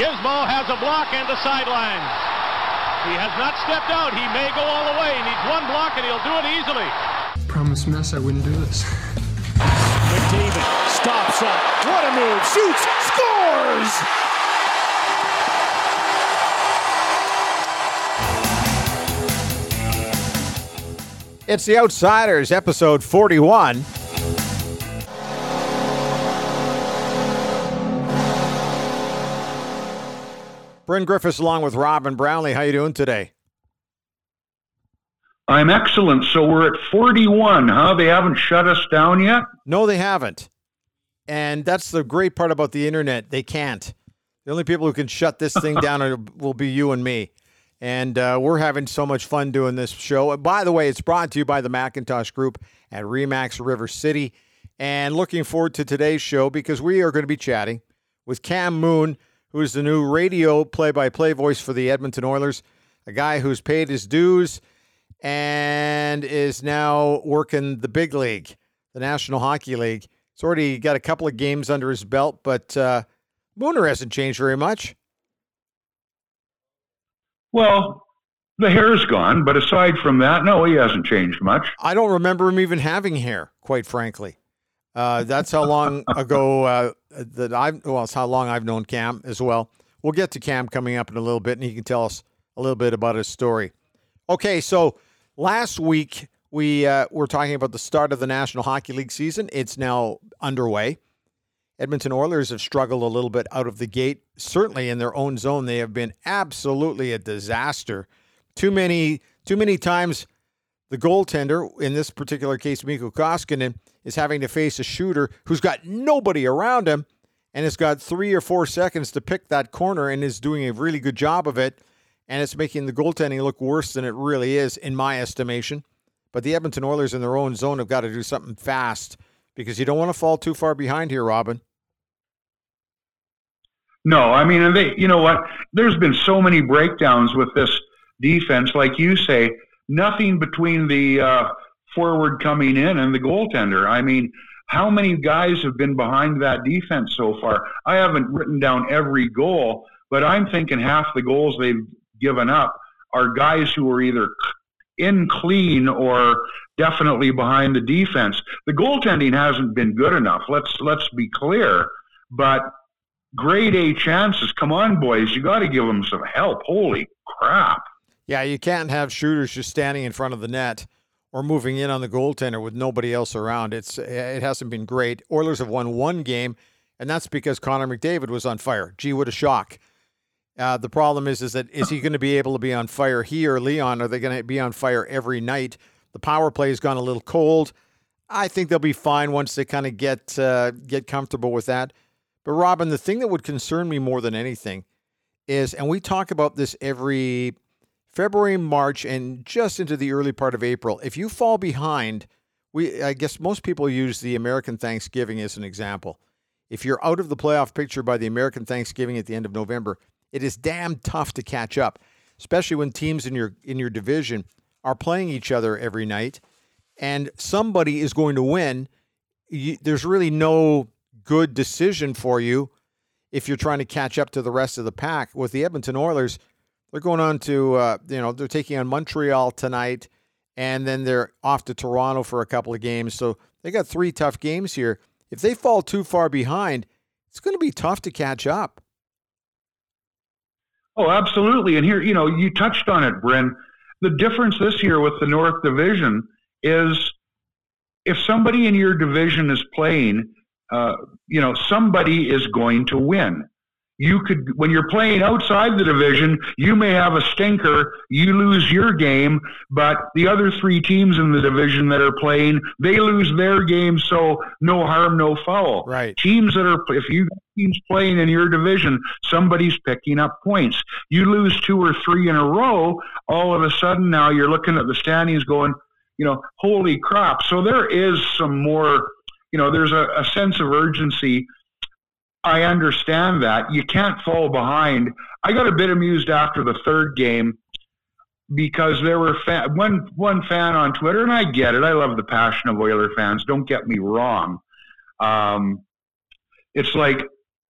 Gizmo has a block and the sideline. He has not stepped out. He may go all the way. He needs one block and he'll do it easily. Promise mess I wouldn't do this. McDavid stops up. What a move. Shoots. Scores. It's The Outsiders, episode 41. Bryn Griffiths along with Robin Brownlee. How are you doing today? I'm excellent. So we're at 41, huh? They haven't shut us down yet? No, they haven't. And that's the great part about the internet. They can't. The only people who can shut this thing down are, will be you and me. And uh, we're having so much fun doing this show. And by the way, it's brought to you by the Macintosh Group at Remax River City. And looking forward to today's show because we are going to be chatting with Cam Moon, who is the new radio play by play voice for the Edmonton Oilers, a guy who's paid his dues and is now working the big league, the National Hockey League. He's already got a couple of games under his belt, but uh, Mooner hasn't changed very much. Well, the hair's gone, but aside from that, no, he hasn't changed much. I don't remember him even having hair, quite frankly. Uh, that's how long ago uh, that I've well, it's how long I've known Cam as well. We'll get to Cam coming up in a little bit, and he can tell us a little bit about his story. Okay, so last week we uh, were talking about the start of the National Hockey League season. It's now underway. Edmonton Oilers have struggled a little bit out of the gate. Certainly in their own zone, they have been absolutely a disaster. Too many, too many times the goaltender, in this particular case, Mikko Koskinen, is having to face a shooter who's got nobody around him and has got three or four seconds to pick that corner and is doing a really good job of it. And it's making the goaltending look worse than it really is, in my estimation. But the Edmonton Oilers in their own zone have got to do something fast because you don't want to fall too far behind here, Robin. No, I mean, and they, you know what? There's been so many breakdowns with this defense, like you say, nothing between the uh, forward coming in and the goaltender. I mean, how many guys have been behind that defense so far? I haven't written down every goal, but I'm thinking half the goals they've given up are guys who are either in clean or definitely behind the defense. The goaltending hasn't been good enough. Let's let's be clear, but grade A chances. Come on, boys, you got to give them some help. Holy crap! Yeah, you can't have shooters just standing in front of the net or moving in on the goaltender with nobody else around. It's it hasn't been great. Oilers have won one game, and that's because Connor McDavid was on fire. Gee, what a shock! Uh, the problem is, is that is he going to be able to be on fire? He or Leon are they going to be on fire every night? The power play has gone a little cold. I think they'll be fine once they kind of get uh, get comfortable with that. But Robin, the thing that would concern me more than anything is, and we talk about this every February, March, and just into the early part of April. If you fall behind, we I guess most people use the American Thanksgiving as an example. If you're out of the playoff picture by the American Thanksgiving at the end of November, it is damn tough to catch up, especially when teams in your in your division are playing each other every night, and somebody is going to win. You, there's really no good decision for you if you're trying to catch up to the rest of the pack. With the Edmonton Oilers, they're going on to uh, you know they're taking on Montreal tonight, and then they're off to Toronto for a couple of games. So they got three tough games here. If they fall too far behind, it's going to be tough to catch up. Oh, absolutely. And here, you know, you touched on it, Bryn. The difference this year with the North Division is if somebody in your division is playing, uh, you know, somebody is going to win. You could, when you're playing outside the division, you may have a stinker, you lose your game, but the other three teams in the division that are playing, they lose their game, so no harm, no foul. Right. Teams that are, if you teams playing in your division, somebody's picking up points. You lose two or three in a row, all of a sudden now you're looking at the standings going, you know, holy crap. So there is some more, you know, there's a, a sense of urgency. I understand that. You can't fall behind. I got a bit amused after the third game. because there were fan, one one fan on Twitter, and I get it. I love the passion of Oiler fans. Don't get me wrong. Um, it's like,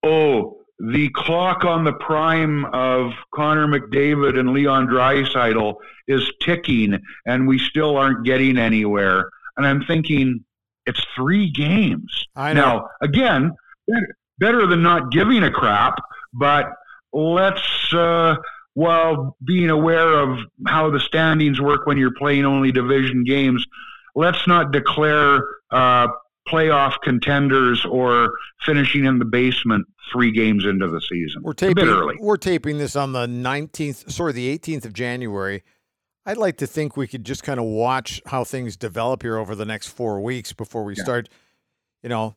oh, the clock on the prime of Connor McDavid and Leon Draisaitl is ticking, and we still aren't getting anywhere. And I'm thinking, it's three games. I know. Now, again, better than not giving a crap, but let's, uh, while being aware of how the standings work when you're playing only division games, let's not declare uh, playoff contenders or finishing in the basement three games into the season. We're taping. a bit early. We're taping this on the 19th, sorry, the 18th of January. I'd like to think we could just kind of watch how things develop here over the next four weeks before we Yeah. start. You know,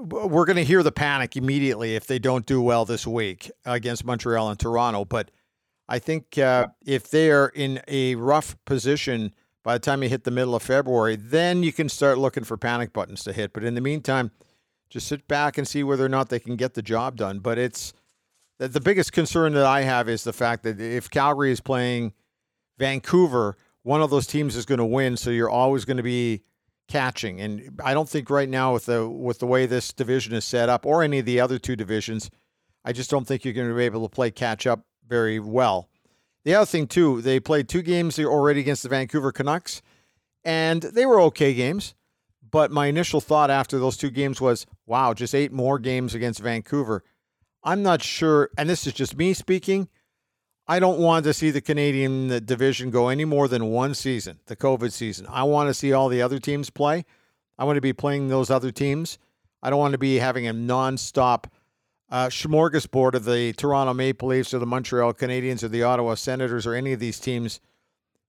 we're going to hear the panic immediately if they don't do well this week against Montreal and Toronto. But I think uh, if they are in a rough position by the time you hit the middle of February, then you can start looking for panic buttons to hit. But in the meantime, just sit back and see whether or not they can get the job done. But it's the, the biggest concern that I have is the fact that if Calgary is playing Vancouver, one of those teams is going to win, so you're always going to be catching. And I don't think right now with the with the way this division is set up, or any of the other two divisions, I just don't think you're going to be able to play catch up very well. The other thing too, they played two games already against the Vancouver Canucks, and they were okay games. But my initial thought after those two games was, wow, just eight more games against Vancouver. I'm not sure, and this is just me speaking. I don't want to see the Canadian division go any more than one season, the COVID season. I want to see all the other teams play. I want to be playing those other teams. I don't want to be having a nonstop uh, smorgasbord of the Toronto Maple Leafs or the Montreal Canadiens or the Ottawa Senators or any of these teams.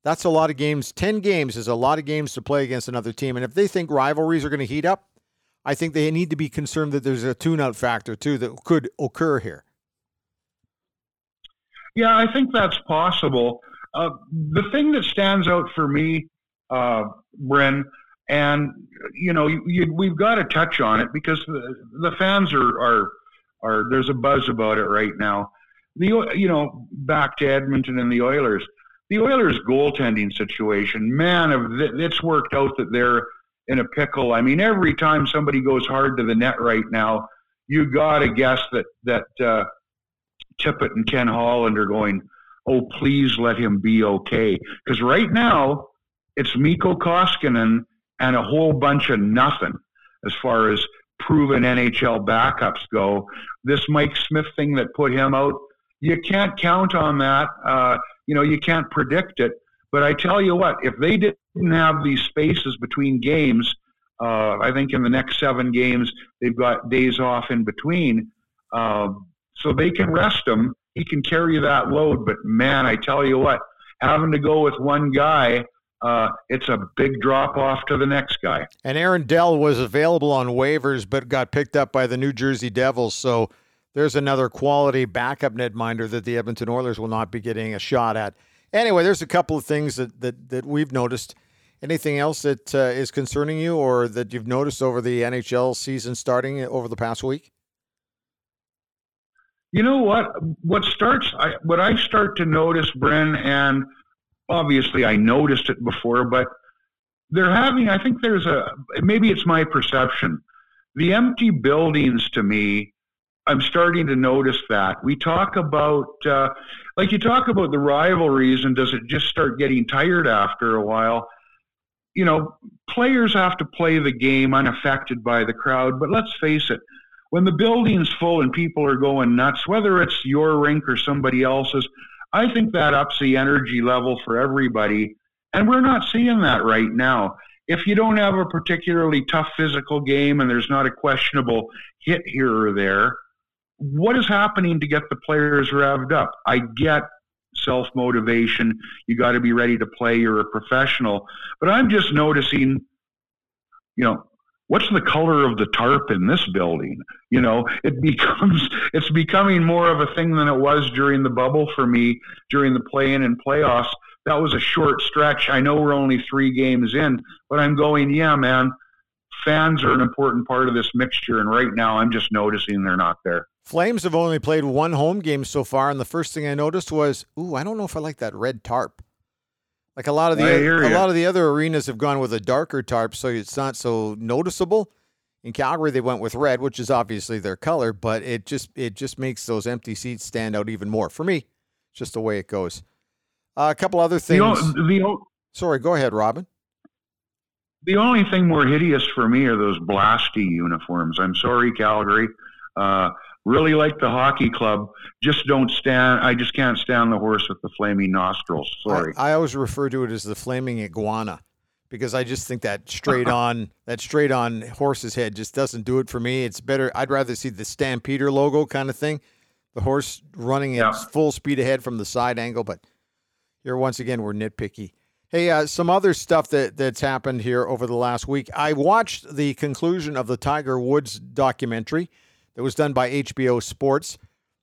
That's a lot of games. 10 games is a lot of games to play against another team. And if they think rivalries are going to heat up, I think they need to be concerned that there's a tune out factor too that could occur here. Yeah, I think that's possible. Uh, the thing that stands out for me, uh, Bryn, and you know, you, you, we've got to touch on it because the, the fans are, are are there's a buzz about it right now. The you know, back to Edmonton and the Oilers. The Oilers goaltending situation, man, it's worked out that they're in a pickle. I mean, every time somebody goes hard to the net right now, you got to guess that that. Uh, Tippett and Ken Holland are going, oh, please let him be okay. Because right now, it's Mikko Koskinen and a whole bunch of nothing as far as proven NHL backups go. This Mike Smith thing that put him out, you can't count on that. Uh, you know, you can't predict it. But I tell you what, if they didn't have these spaces between games, uh, I think in the next seven games, they've got days off in between. Uh, so they can rest him. He can carry that load. But man, I tell you what, having to go with one guy, uh, it's a big drop off to the next guy. And Aaron Dell was available on waivers, but got picked up by the New Jersey Devils. So there's another quality backup netminder that the Edmonton Oilers will not be getting a shot at. Anyway, there's a couple of things that that, that we've noticed. Anything else that uh, is concerning you, or that you've noticed over the NHL season starting over the past week? You know what? What starts, I, what I start to notice, Bryn, and obviously I noticed it before, but they're having, I think there's a, maybe it's my perception. The empty buildings to me, I'm starting to notice that. We talk about, uh, like you talk about the rivalries, and does it just start getting tired after a while? You know, players have to play the game unaffected by the crowd, but let's face it, when the building's full and people are going nuts, whether it's your rink or somebody else's, I think that ups the energy level for everybody. And we're not seeing that right now. If you don't have a particularly tough physical game and there's not a questionable hit here or there, what is happening to get the players revved up? I get self motivation. You got to be ready to play. You're a professional. But I'm just noticing, you know, what's the color of the tarp in this building? You know, it becomes it's becoming more of a thing than it was during the bubble for me during the play-in and playoffs. That was a short stretch. I know we're only three games in, but I'm going, yeah, man. Fans are an important part of this mixture, and right now I'm just noticing they're not there. Flames have only played one home game so far, and the first thing I noticed was, ooh, I don't know if I like that red tarp. Like a lot of the hear a lot of the other arenas have gone with a darker tarp, so it's not so noticeable. In Calgary, they went with red, which is obviously their color, but it just it just makes those empty seats stand out even more. For me, it's just the way it goes. Uh, a couple other things. the, o- Sorry, go ahead, Robin. the only thing more hideous for me are those Blasty uniforms. I'm sorry, Calgary. Uh, really like the hockey club. Just don't stand. I just can't stand the horse with the flaming nostrils. Sorry. I, I always refer to it as the flaming iguana because I just think that straight on that straight on horse's head just doesn't do it for me. It's better. I'd rather see the Stampeder logo kind of thing, the horse running Yeah. at full speed ahead from the side angle. But here, once again, we're nitpicky. Hey, uh, some other stuff that that's happened here over the last week. I watched the conclusion of the Tiger Woods documentary that was done by HBO Sports.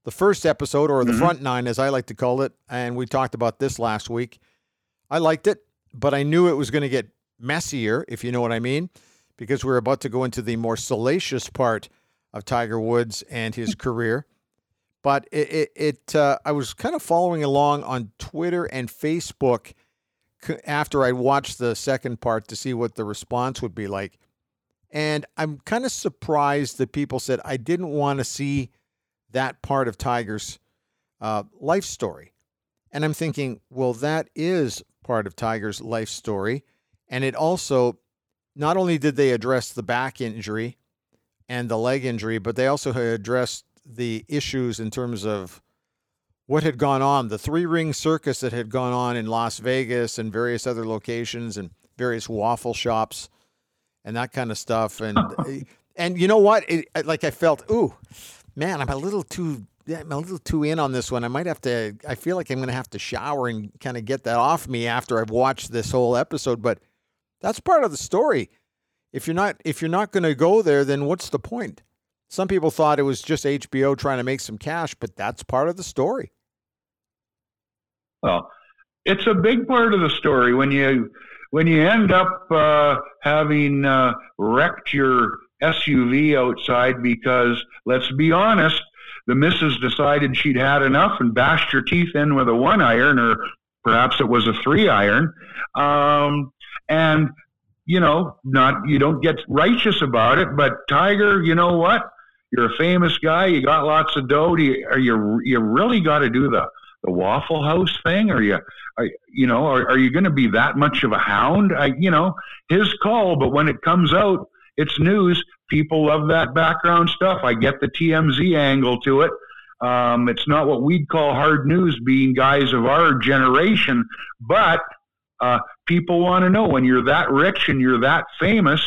The first episode, or the front nine, as I like to call it, and we talked about this last week. I liked it, but I knew it was going to get messier, if you know what I mean, because we're about to go into the more salacious part of Tiger Woods and his career. But it, it, it uh, I was kind of following along on Twitter and Facebook after I watched the second part to see what the response would be like. And I'm kind of surprised that people said I didn't want to see that part of Tiger's uh, life story. And I'm thinking, well, that is part of Tiger's life story. And it also, not only did they address the back injury and the leg injury, but they also addressed the issues in terms of what had gone on, the three ring circus that had gone on in Las Vegas and various other locations and various waffle shops and that kind of stuff. And eh, and you know what? It, like I felt, ooh, man, I'm a little too. I'm a little too in on this one. I might have to. I feel like I'm going to have to shower and kind of get that off me after I've watched this whole episode. But that's part of the story. If you're not if you're not going to go there, then what's the point? Some people thought it was just HBO trying to make some cash, but that's part of the story. Well, it's a big part of the story when you when you end up uh, having uh, wrecked your SUV outside because let's be honest, the missus decided she'd had enough and bashed her teeth in with a one iron or perhaps it was a three iron, um, and you know, not you don't get righteous about it, but Tiger, you know what? You're a famous guy. You got lots of dough. Do you, you you really got to do the the Waffle House thing? Are you, are, you know, are, are you going to be that much of a hound? I, you know, his call. But when it comes out, it's news. People love that background stuff. I get the TMZ angle to it. Um, it's not what we'd call hard news, being guys of our generation, but uh, people want to know when you're that rich and you're that famous.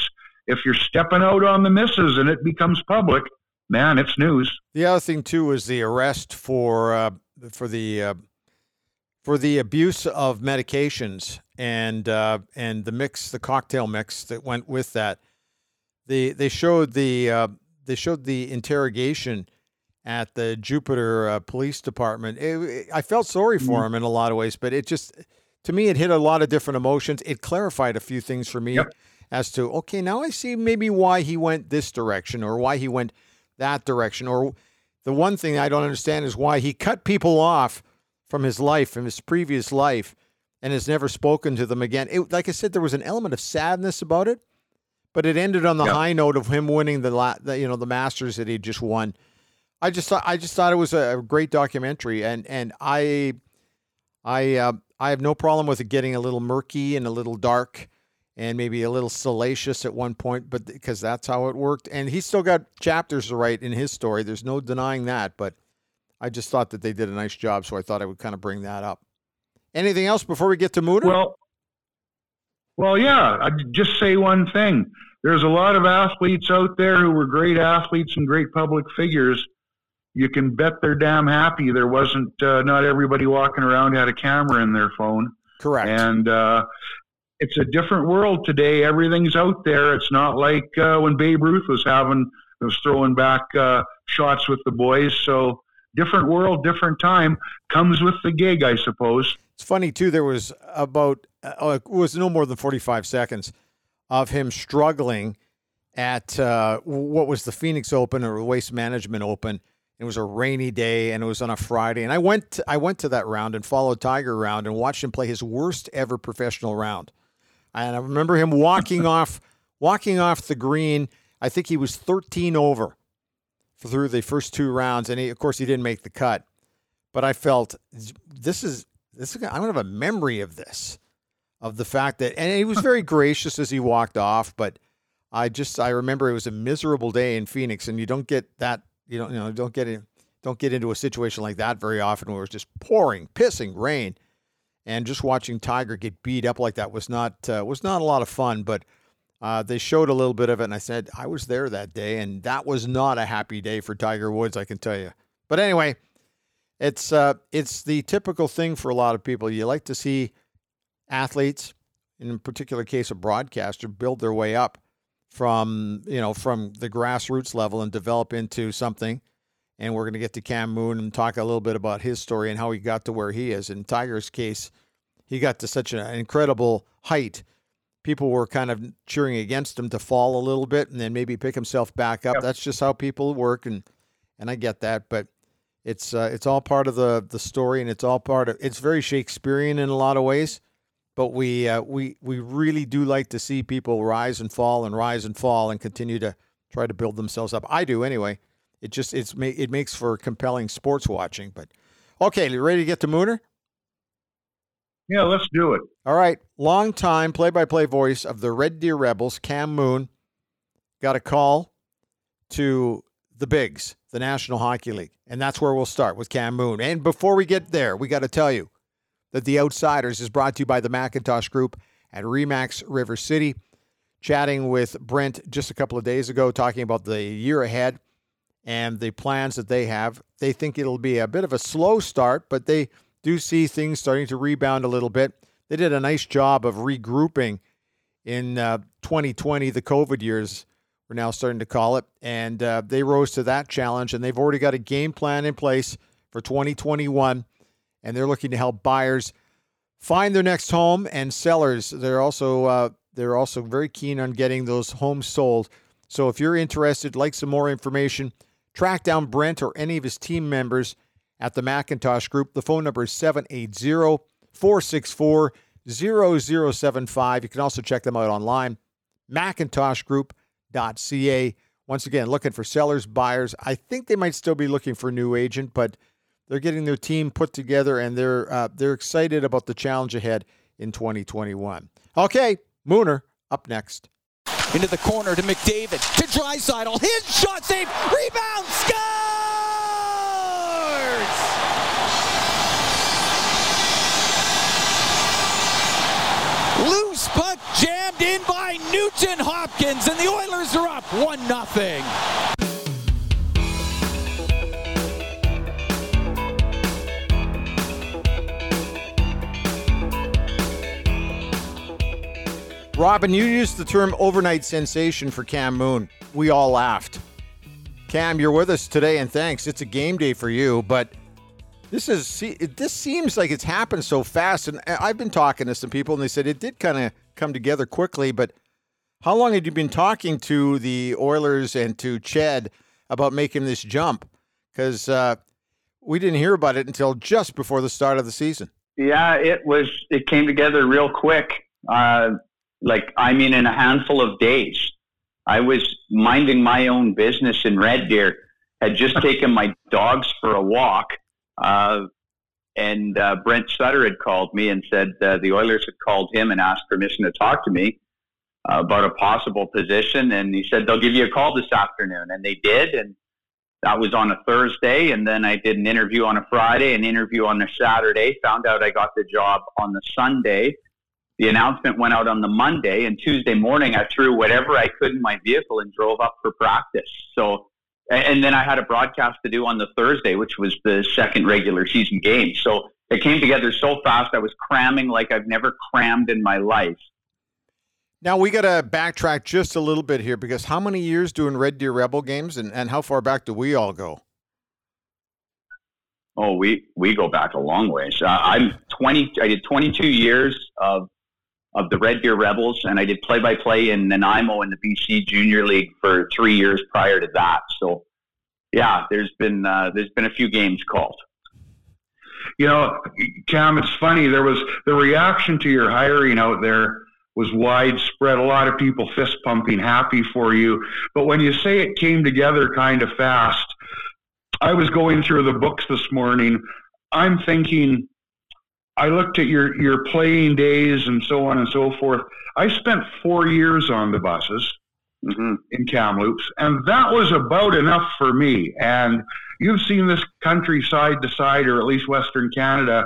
If you're stepping out on the misses and it becomes public, man, it's news. The other thing too is the arrest for uh, for the uh, for the abuse of medications and uh, and the mix, the cocktail mix that went with that. The they showed the uh, they showed the interrogation at the Jupiter uh, Police Department. It, it- I felt sorry for him in a lot of ways, but it just to me it hit a lot of different emotions. It clarified a few things for me Yep. as to okay, now I see maybe why he went this direction or why he went that direction. Or the one thing I don't understand is why he cut people off from his life, from his previous life, and has never spoken to them again. It, like I said, there was an element of sadness about it, but it ended on the Yeah. high note of him winning the, la- the you know the Masters that he just won. I just thought I just thought it was a great documentary, and and I I uh, I have no problem with it getting a little murky and a little dark and maybe a little salacious at one point, but because that's how it worked. And he's still got chapters to write in his story. There's no denying that. But I just thought that they did a nice job, so I thought I would kind of bring that up. Anything else before we get to Mooner? Well, well, yeah. I'd just say one thing. There's a lot of athletes out there who were great athletes and great public figures. You can bet they're damn happy there wasn't uh, not everybody walking around had a camera in their phone. Correct. And uh, it's a different world today. Everything's out there. It's not like uh, when Babe Ruth was having was throwing back uh, shots with the boys. So different world, different time comes with the gig, I suppose. It's funny too. There was about uh, it was no more than forty five seconds of him struggling at uh, what was the Phoenix Open or Waste Management Open It was a rainy day, and it was on a Friday. And I went I went to that round and followed Tiger around and watched him play his worst ever professional round. And I remember him walking off walking off the green. I think he was 13 over through the first two rounds, and he, of course he didn't make the cut. But I felt this is this. Is, I'm gonna have a memory of this, of the fact that, and he was very gracious as he walked off. But I just I remember it was a miserable day in Phoenix, and you don't get that you don't you know don't get in, don't get into a situation like that very often where it's just pouring, pissing rain, and just watching Tiger get beat up like that was not uh, was not a lot of fun. But uh, they showed a little bit of it, and I said I was there that day, and that was not a happy day for Tiger Woods, I can tell you. But anyway, it's uh, it's the typical thing for a lot of people. You like to see athletes, in particular case a broadcaster, build their way up from you know from the grassroots level and develop into something. And we're going to get to Cam Moon and talk a little bit about his story and how he got to where he is. In Tiger's case, he got to such an incredible height people were kind of cheering against him to fall a little bit and then maybe pick himself back up. Yep. That's just how people work, and and I get that, but it's uh, it's all part of the the story, and it's all part of it's very Shakespearean in a lot of ways. But we uh, we we really do like to see people rise and fall and rise and fall and continue to try to build themselves up. I do anyway. It just it's it makes for compelling sports watching. But okay, you ready to get to Mooner? Yeah, let's do it. All right. Long time play by play voice of the Red Deer Rebels, Cam Moon, got a call to the Bigs, the National Hockey League. And that's where we'll start with Cam Moon. And before we get there, we got to tell you that The Outsiders is brought to you by the Macintosh Group at Remax River City. Chatting with Brent just a couple of days ago, talking about the year ahead and the plans that they have. They think it'll be a bit of a slow start, but they do see things starting to rebound a little bit. They did a nice job of regrouping in uh, 2020, the COVID years, we're now starting to call it. And uh, they rose to that challenge, and they've already got a game plan in place for 2021. And they're looking to help buyers find their next home and sellers. They're also uh, they're also very keen on getting those homes sold. So if you're interested, like some more information, track down Brent or any of his team members at the Macintosh Group. The phone number is 780 464 0075. You can also check them out online, macintoshgroup.ca. Once again, looking for sellers, buyers. I think they might still be looking for a new agent, but they're getting their team put together and they're uh, they're excited about the challenge ahead in 2021. Okay, Mooner up next. Into the corner to McDavid to Draisaitl. His shot save, rebound, score! Loose puck jammed in by Nugent-Hopkins, and the Oilers are up 1 0. Robin, you used the term overnight sensation for Cam Moon. We all laughed. Cam, you're with us today, and thanks. It's a game day for you, but this is this seems like it's happened so fast. And I've been talking to some people, and they said it did kind of come together quickly. But how long had you been talking to the Oilers and to CHED about making this jump? Because uh, we didn't hear about it until just before the start of the season. Yeah, it was. It came together real quick. Uh, like I mean, in a handful of days. I was minding my own business in Red Deer. Had just taken my dogs for a walk uh, and uh, Brent Sutter had called me and said uh, the Oilers had called him and asked permission to talk to me uh, about a possible position. And he said, they'll give you a call this afternoon. And they did. And that was on a Thursday. And then I did an interview on a Friday, an interview on a Saturday, found out I got the job on the Sunday. The announcement went out on the Monday. And Tuesday morning, I threw whatever I could in my vehicle and drove up for practice. So and then I had a broadcast to do on the Thursday, which was the second regular season game. So it came together so fast. I was cramming like I've never crammed in my life. Now we got to backtrack just a little bit here because how many years doing Red Deer Rebel games, and, and how far back do we all go? Oh, we we go back a long ways. Uh, I'm 20. I did 22 years of of the Red Deer Rebels, and I did play by play in Nanaimo in the BC Junior League for three years prior to that. So yeah, there's been uh, there's been a few games called. You know, Cam, it's funny. There was the reaction to your hiring out there was widespread. A lot of people fist pumping, happy for you. But when you say it came together kind of fast, I was going through the books this morning. I'm thinking, I looked at your, your playing days and so on and so forth. I spent four years on the buses mm-hmm. in Kamloops, and that was about enough for me. And you've seen this country side to side, or at least Western Canada,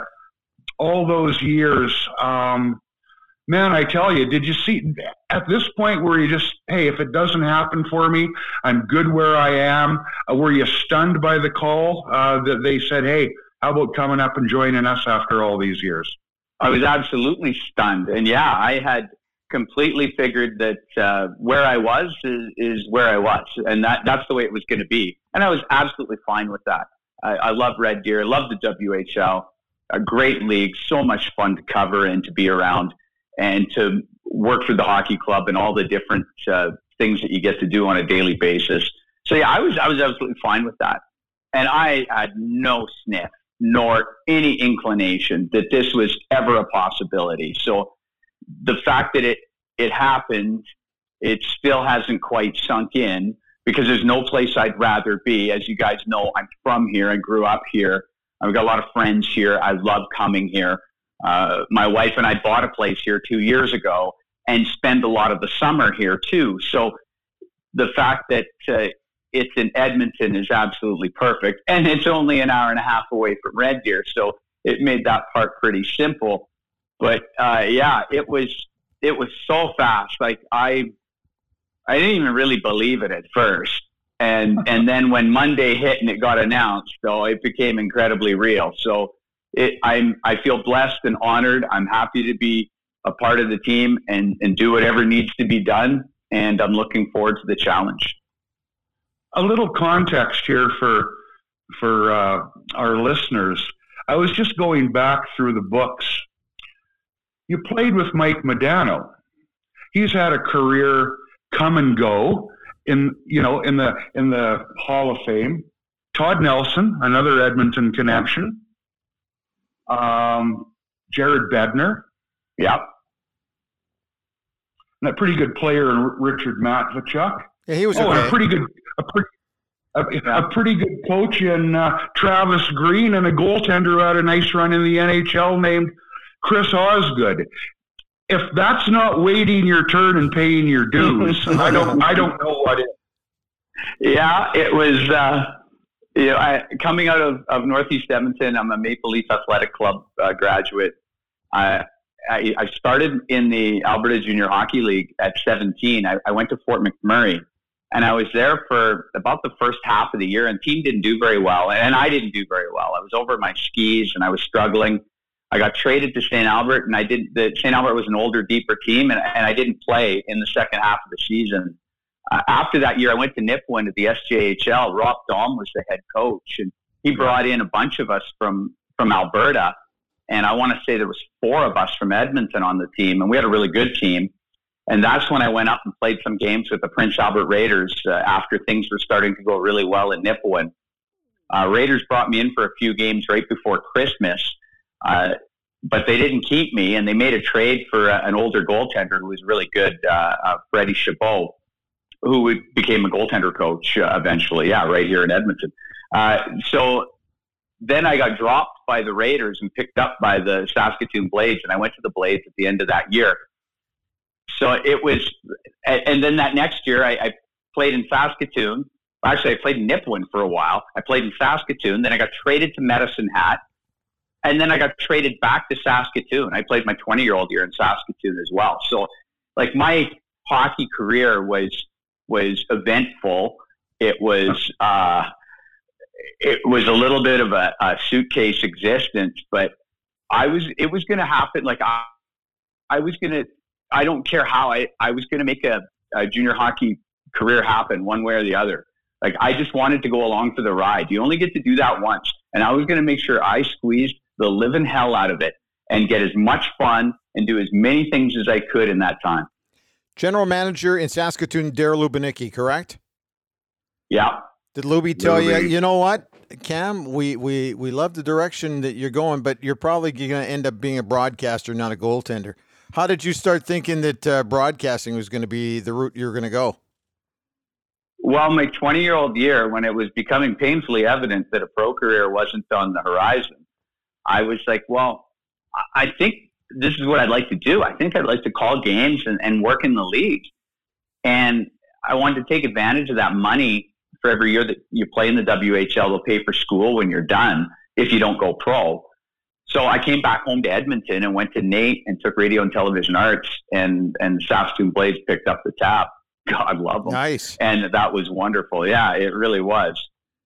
all those years. Um, man, I tell you, did you see at this point where you just, hey, if it doesn't happen for me, I'm good where I am? Uh, were you stunned by the call uh, that they said, hey, how about coming up and joining us after all these years? I was absolutely stunned. And yeah, I had completely figured that uh, where I was is, is where I was. And that, that's the way it was going to be. And I was absolutely fine with that. I, I love Red Deer, I love the WHL, a great league, so much fun to cover and to be around and to work for the hockey club and all the different uh, things that you get to do on a daily basis. So yeah, I was I was absolutely fine with that, and I had no sniff nor any inclination that this was ever a possibility. So the fact that it it happened, it still hasn't quite sunk in because there's no place I'd rather be. As you guys know, I'm from here. I grew up here. I've got a lot of friends here. I love coming here. Uh, my wife and I bought a place here two years ago and spend a lot of the summer here too. So the fact that uh, it's in Edmonton is absolutely perfect, and it's only an hour and a half away from Red Deer, so it made that part pretty simple. But uh, yeah, it was it was so fast. Like I I didn't even really believe it at first. And and then when Monday hit and it got announced, though, it became incredibly real. So it, I'm I feel blessed and honored. I'm happy to be a part of the team and, and do whatever needs to be done. And I'm looking forward to the challenge. A little context here for for uh, our listeners. I was just going back through the books. You played with Mike Modano. He's had a career come and go in you know in the in the Hall of Fame. Todd Nelson, another Edmonton connection um, Jared Bednar. Yep. And a pretty good player Richard Matvichuk. Yeah, he was oh, okay. a pretty good, a pretty, a, a pretty good coach in uh, Travis Green and a goaltender who had a nice run in the NHL named Chris Osgood. If that's not waiting your turn and paying your dues, I don't, I don't know what is. Yeah, it was. Uh, you know, I, coming out of, of Northeast Edmonton, I'm a Maple Leaf Athletic Club uh, graduate. I, I, I, started in the Alberta Junior Hockey League at 17. I, I, went to Fort McMurray, and I was there for about the first half of the year. And team didn't do very well, and I didn't do very well. I was over my skis, and I was struggling. I got traded to St. Albert, and I did. The St. Albert was an older, deeper team, and, and I didn't play in the second half of the season. Uh, after that year, I went to Nipawin at the SJHL. Rob Daum was the head coach, and he brought in a bunch of us from from Alberta. And I want to say there was four of us from Edmonton on the team, and we had a really good team. And that's when I went up and played some games with the Prince Albert Raiders uh, after things were starting to go really well in Nipawin. Uh, Raiders brought me in for a few games right before Christmas, uh, but they didn't keep me, and they made a trade for uh, an older goaltender who was really good, uh, uh, Freddie Chabot who became a goaltender coach eventually. Yeah, right here in Edmonton. So then I got dropped by the Raiders and picked up by the Saskatoon Blades, and I went to the Blades at the end of that year. So it was, and then that next year I, I played in Saskatoon. Actually, I played in Nipawin for a while. I played in Saskatoon. Then I got traded to Medicine Hat, and then I got traded back to Saskatoon. I played my 20 year old year in Saskatoon as well. So, like my hockey career was was eventful. It was uh, it was a little bit of a, a suitcase existence, but I was it was going to happen. Like I, I was going to. I don't care how I I was going to make a, a junior hockey career happen one way or the other. Like I just wanted to go along for the ride. You only get to do that once, and I was going to make sure I squeezed the living hell out of it and get as much fun and do as many things as I could in that time. General manager in Saskatoon, Darryl Lubiniecki, correct? Yeah. Did Luby tell you, you know what, Cam, we, we, we love the direction that you're going, but you're probably going to end up being a broadcaster, not a goaltender. How did you start thinking that uh, broadcasting was going to be the route you're going to go? Well, my 20 year old year, when it was becoming painfully evident that a pro career wasn't on the horizon, I was like, well, I think this is what I'd like to do. I think I'd like to call games and, and work in the league. And I wanted to take advantage of that money for every year that you play in the WHL. They'll pay for school when you're done if you don't go pro. So I came back home to Edmonton and went to NAIT and took radio and television arts, and and Saskatoon Blades picked up the tab. God love them. Nice. And that was wonderful. Yeah, it really was.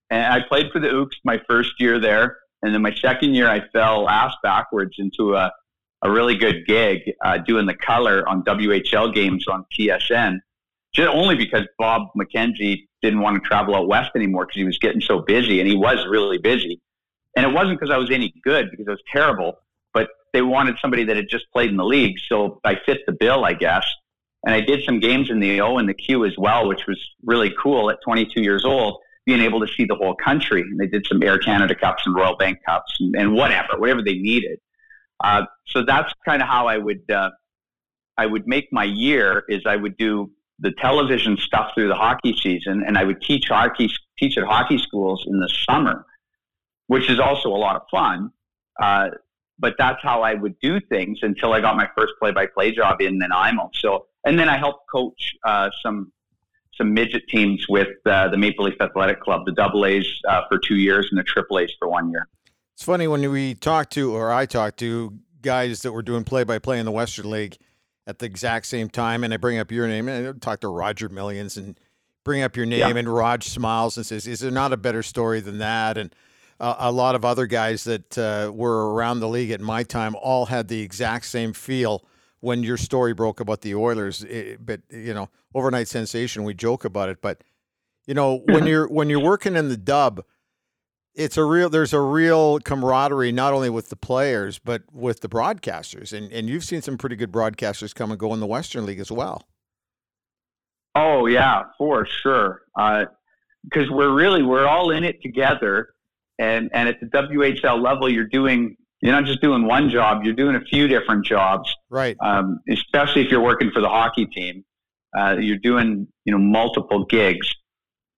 And I played for the Ooks my first year there, and then my second year I fell ass backwards into a a really good gig uh, doing the color on WHL games on TSN. Just only because Bob McKenzie didn't want to travel out west anymore because he was getting so busy, and he was really busy. And it wasn't because I was any good, because I was terrible, but they wanted somebody that had just played in the league. So I fit the bill, I guess. And I did some games in the O and the Q as well, which was really cool at 22 years old, being able to see the whole country. And they did some Air Canada Cups and Royal Bank Cups and, and whatever, whatever they needed. Uh, so that's kind of how I would uh, I would make my year is I would do the television stuff through the hockey season, and I would teach hockey teach at hockey schools in the summer, which is also a lot of fun. Uh, but that's how I would do things until I got my first play-by-play job in Nanaimo. So, and then I helped coach uh, some some midget teams with uh, the Maple Leaf Athletic Club, the Double A's uh, for two years and the Triple A's for one year. It's funny when we talked to, or I talked to guys that were doing play-by-play in the Western League at the exact same time, and I bring up your name, and I talk to Roger Millions and bring up your name, yeah. and Raj smiles and says, "Is there not a better story than that?" And uh, a lot of other guys that uh, were around the league at my time all had the exact same feel when your story broke about the Oilers. It, but you know, overnight sensation. We joke about it, but you know, when you're when you're working in the dub, it's a real. There's a real camaraderie not only with the players but with the broadcasters, and and you've seen some pretty good broadcasters come and go in the Western League as well. Oh yeah, for sure. Because uh, we're really we're all in it together and and at the WHL level, you're doing you're not just doing one job; you're doing a few different jobs. Right. Um, especially if you're working for the hockey team, uh, you're doing you know multiple gigs.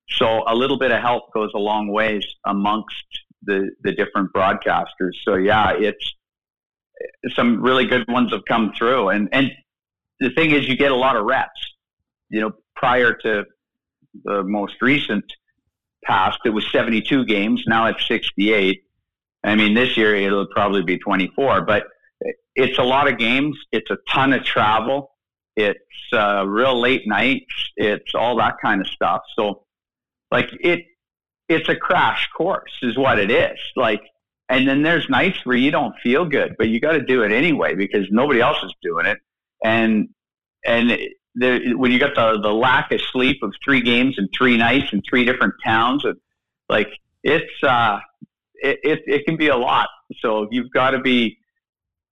So a little bit of help goes a long ways amongst the the different broadcasters. So yeah, it's some really good ones have come through, and and the thing is, you get a lot of reps. You know, prior to the most recent past, it was 72 games. Now it's 68. I mean, this year it'll probably be 24, but it's a lot of games. It's a ton of travel. It's uh, real late nights. It's all that kind of stuff. So, like it, it's a crash course, is what it is. Like, and then there's nights where you don't feel good, but you got to do it anyway because nobody else is doing it. And and the, when you got the, the lack of sleep of three games and three nights in three different towns, it, like it's uh, it, it, it can be a lot. So you've got to be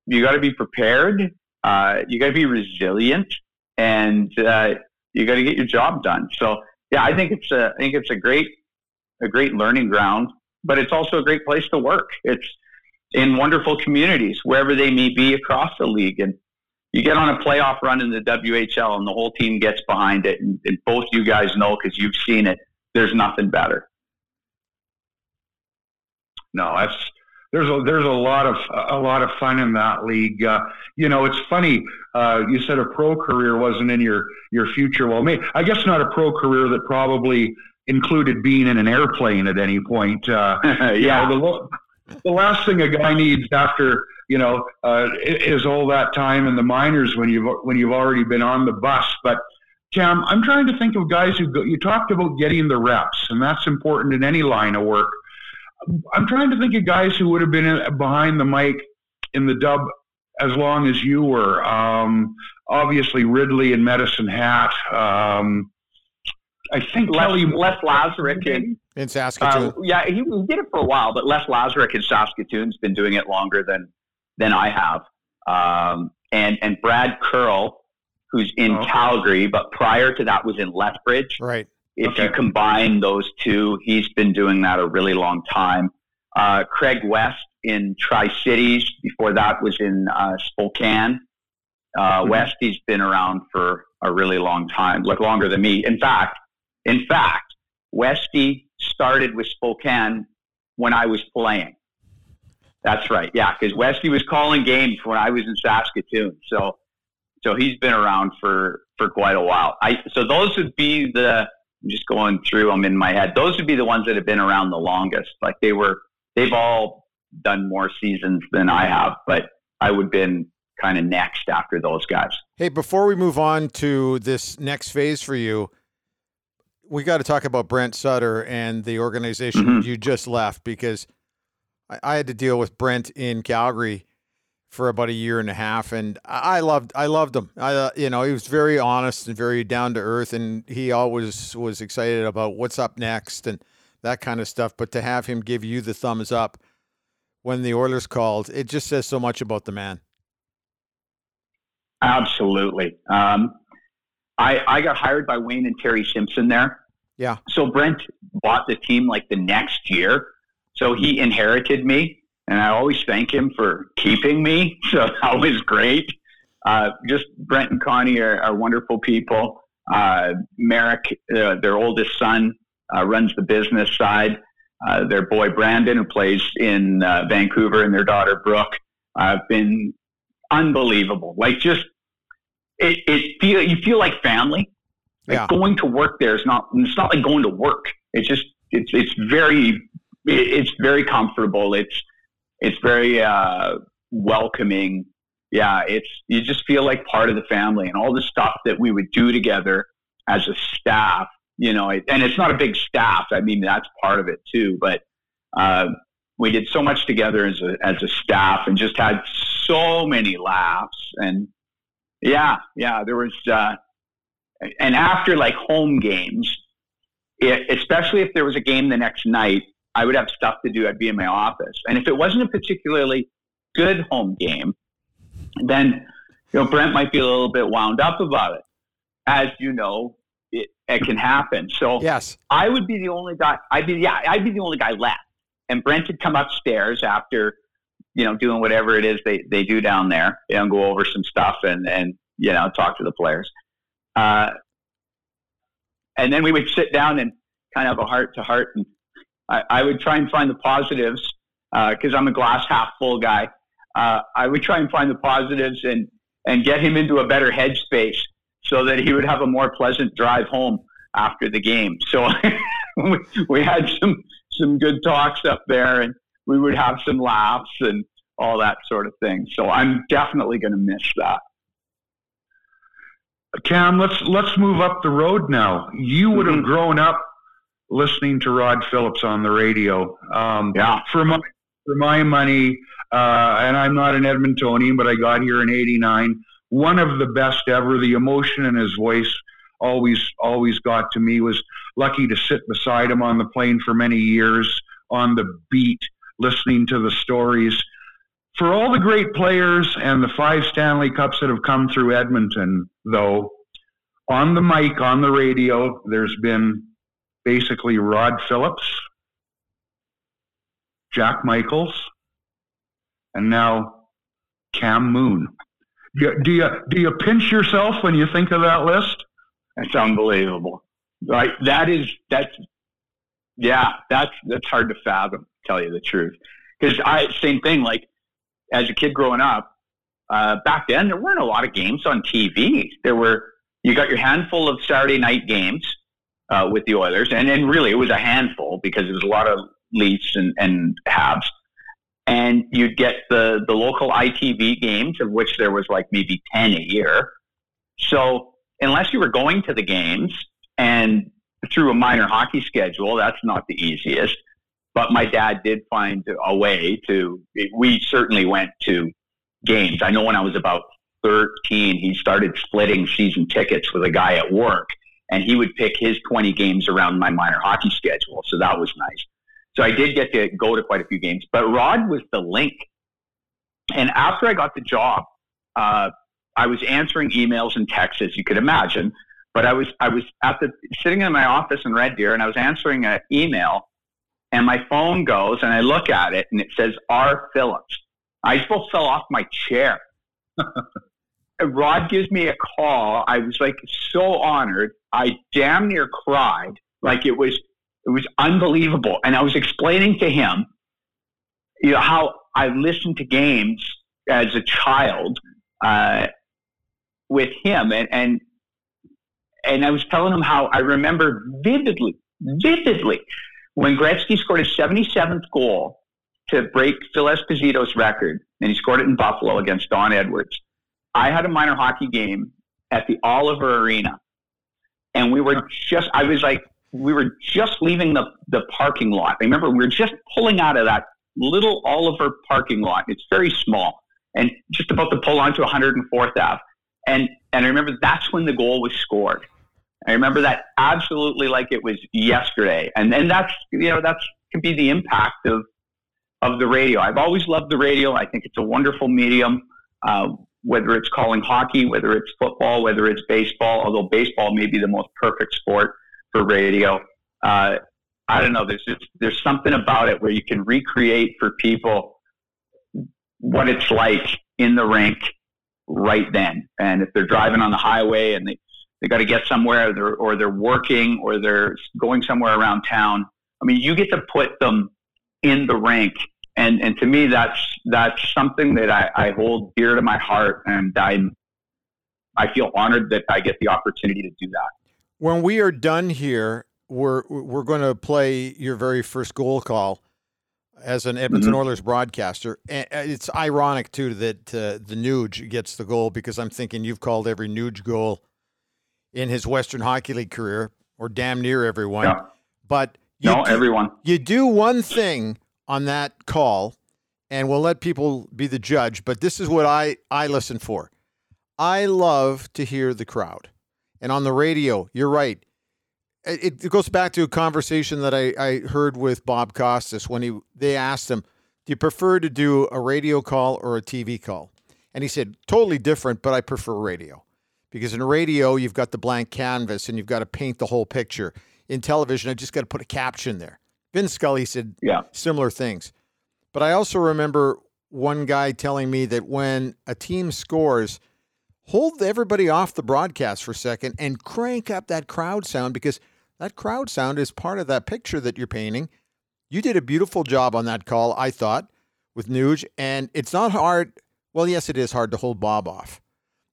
you got to be prepared. Uh, you got to be resilient, and uh, you got to get your job done. So yeah, I think it's a I think it's a great a great learning ground, but it's also a great place to work. It's in wonderful communities wherever they may be across the league, and you get on a playoff run in the WHL and the whole team gets behind it, and, and both you guys know because you've seen it. There's nothing better. No, that's there's a there's a lot of a lot of fun in that league. Uh, you know, it's funny. Uh, you said a pro career wasn't in your your future. Well, maybe, I guess not a pro career that probably included being in an airplane at any point. Uh, yeah, know, the, the last thing a guy needs after you know, uh, is all that time in the minors when you've when you've already been on the bus. But Cam, I'm trying to think of guys who go, you talked about getting the reps, and that's important in any line of work. I'm trying to think of guys who would have been behind the mic in the dub as long as you were. Um, obviously, Ridley and Medicine Hat. Um, I think Les, Kelly Les Lazaruk in, in Saskatoon. Uh, yeah, he, he, did it for a while, but Les Lazaruk in Saskatoon's been doing it longer than than I have. Um, and and Brad Curl, who's in oh. Calgary, but prior to that was in Lethbridge. Right. If Okay. you combine those two, he's been doing that a really long time. Uh, Craig West in Tri Cities. Before that was in uh, Spokane. Uh, Mhm. Westy's been around for a really long time, like longer than me. In fact, in fact, Westy started with Spokane when I was playing. That's right. Yeah, because Westy was calling games when I was in Saskatoon. So, so he's been around for for quite a while. I so those would be the. I'm just going through them in my head. Those would be the ones that have been around the longest. Like they were, they've all done more seasons than I have, but I would have been kind of next after those guys. Hey, before we move on to this next phase for you, we got to talk about Brent Sutter and the organization Mhm. you just left because I, I had to deal with Brent in Calgary for about a year and a half, and I I loved I loved him. I uh, you know he was very honest and very down to earth, and he always was excited about what's up next and that kind of stuff. But to have him give you the thumbs up when the Oilers called, it just says so much about the man. Absolutely. Um, I, I got hired by Wayne and Terry Simpson there. Yeah. So Brent bought the team like the next year. So he inherited me, and I always thank him for keeping me. So that was great. Uh, just Brent and Connie are, are wonderful people. Uh, Merek, uh, their oldest son, uh, runs the business side. Uh, their boy Brandon, who plays in uh, Vancouver, and their daughter Brooke, have been unbelievable. Like just it, it feel you feel like family. Like Yeah. going to work there is not it's not like going to work. It's just it's it's very it's very comfortable. It's it's very uh, welcoming. Yeah, it's you just feel like part of the family and all the stuff that we would do together as a staff. You know, and it's not a big staff. I mean, that's part of it too. But uh, we did so much together as a as a staff and just had so many laughs and yeah, yeah, there was uh, and after like home games, it, especially if there was a game the next night, I would have stuff to do. I'd be in my office, and if it wasn't a particularly good home game, then you know Brent might be a little bit wound up about it. As you know, it, it can happen. So Yes. I would be the only guy. I'd be yeah, I'd be the only guy left. And Brent had come upstairs after, you know, doing whatever it is they, they do down there, you know, go over some stuff and and you know talk to the players. Uh, and then we would sit down and kind of have a heart to heart, and I, I would try and find the positives because I'm a glass half full guy. Uh, I would try and find the positives and and get him into a better headspace so that he would have a more pleasant drive home after the game. So we, we had some some good talks up there, and we would have some laughs and all that sort of thing. So I'm definitely going to miss that. Cam, let's let's move up the road now. You would have Mhm. grown up listening to Rod Phillips on the radio. Um, Yeah. For my for my money, uh, and I'm not an Edmontonian, but I got here in '89. One of the best ever. The emotion in his voice always always got to me. Was lucky to sit beside him on the plane for many years on the beat, listening to the stories. For all the great players and the five Stanley Cups that have come through Edmonton, though, on the mic, on the radio, there's been basically Rod Phillips, Jack Michaels, and now Cam Moon. Do you, do you do you pinch yourself when you think of that list? That's unbelievable. Right? That is that's yeah, that's that's hard to fathom. Tell you the truth, because I same thing. Like as a kid growing up, uh, back then there weren't a lot of games on TV. There were you got your handful of Saturday night games uh, with the Oilers, and then really it was a handful because there was a lot of Leafs and and Habs, and you'd get the the local ITV games of which there was like maybe ten a year. So unless you were going to the games and through a minor hockey schedule, that's not the easiest. But my dad did find a way to. We certainly went to games. I know when I was about 13, he started splitting season tickets with a guy at work, and he would pick his 20 games around my minor hockey schedule. So that was nice. So I did get to go to quite a few games. But Rod was the link. And after I got the job, uh, I was answering emails and texts, as you could imagine, But I was I was at the sitting in my office in Red Deer, and I was answering an email, and my phone goes, and I look at it, and it says R. Phillips. I just fell off my chair. Rod gives me a call. I was like so honored. I damn near cried. Like it was it was unbelievable. And I was explaining to him, you know, how I listened to games as a child uh, with him, and and and I was telling him how I remember vividly, vividly, when Gretzky scored his 77th goal to break Phil Esposito's record, and he scored it in Buffalo against Don Edwards. I had a minor hockey game at the Oliver Arena, and we were just, I was like, we were just leaving the, the parking lot. I remember we were just pulling out of that little Oliver parking lot. It's very small and just about to pull onto 104th Ave. And, and I remember that's when the goal was scored. I remember that absolutely like it was yesterday. And then that's, you know, that's can be the impact of, of the radio. I've always loved the radio. I think it's a wonderful medium. Uh, whether it's calling hockey, whether it's football, whether it's baseball, although baseball may be the most perfect sport for radio. Uh, I don't know. There's just, there's something about it where you can recreate for people what it's like in the rink right then. And if they're driving on the highway and they, they got to get somewhere or they're, or they're working or they're going somewhere around town, I mean, you get to put them in the rink and and to me that's that's something that I, I hold dear to my heart and I I feel honored that I get the opportunity to do that. When we are done here, we're we're going to play your very first goal call as an Edmonton mm-hmm. Oilers broadcaster. And it's ironic too that uh, the Nuge gets the goal because I'm thinking you've called every Nuge goal in his Western Hockey League career, or damn near everyone. Yeah. But you no, do, everyone. You do one thing on that call, and we'll let people be the judge. But this is what I, I listen for. I love to hear the crowd. And on the radio, you're right. It, it goes back to a conversation that I, I heard with Bob Costas when he they asked him, Do you prefer to do a radio call or a TV call? And he said, Totally different, but I prefer radio. Because in radio, you've got the blank canvas and you've got to paint the whole picture. In television, I just got to put a caption there. Vince Scully said yeah. similar things. But I also remember one guy telling me that when a team scores, hold everybody off the broadcast for a second and crank up that crowd sound because that crowd sound is part of that picture that you're painting. You did a beautiful job on that call, I thought, with Nuge. And it's not hard. Well, yes, it is hard to hold Bob off,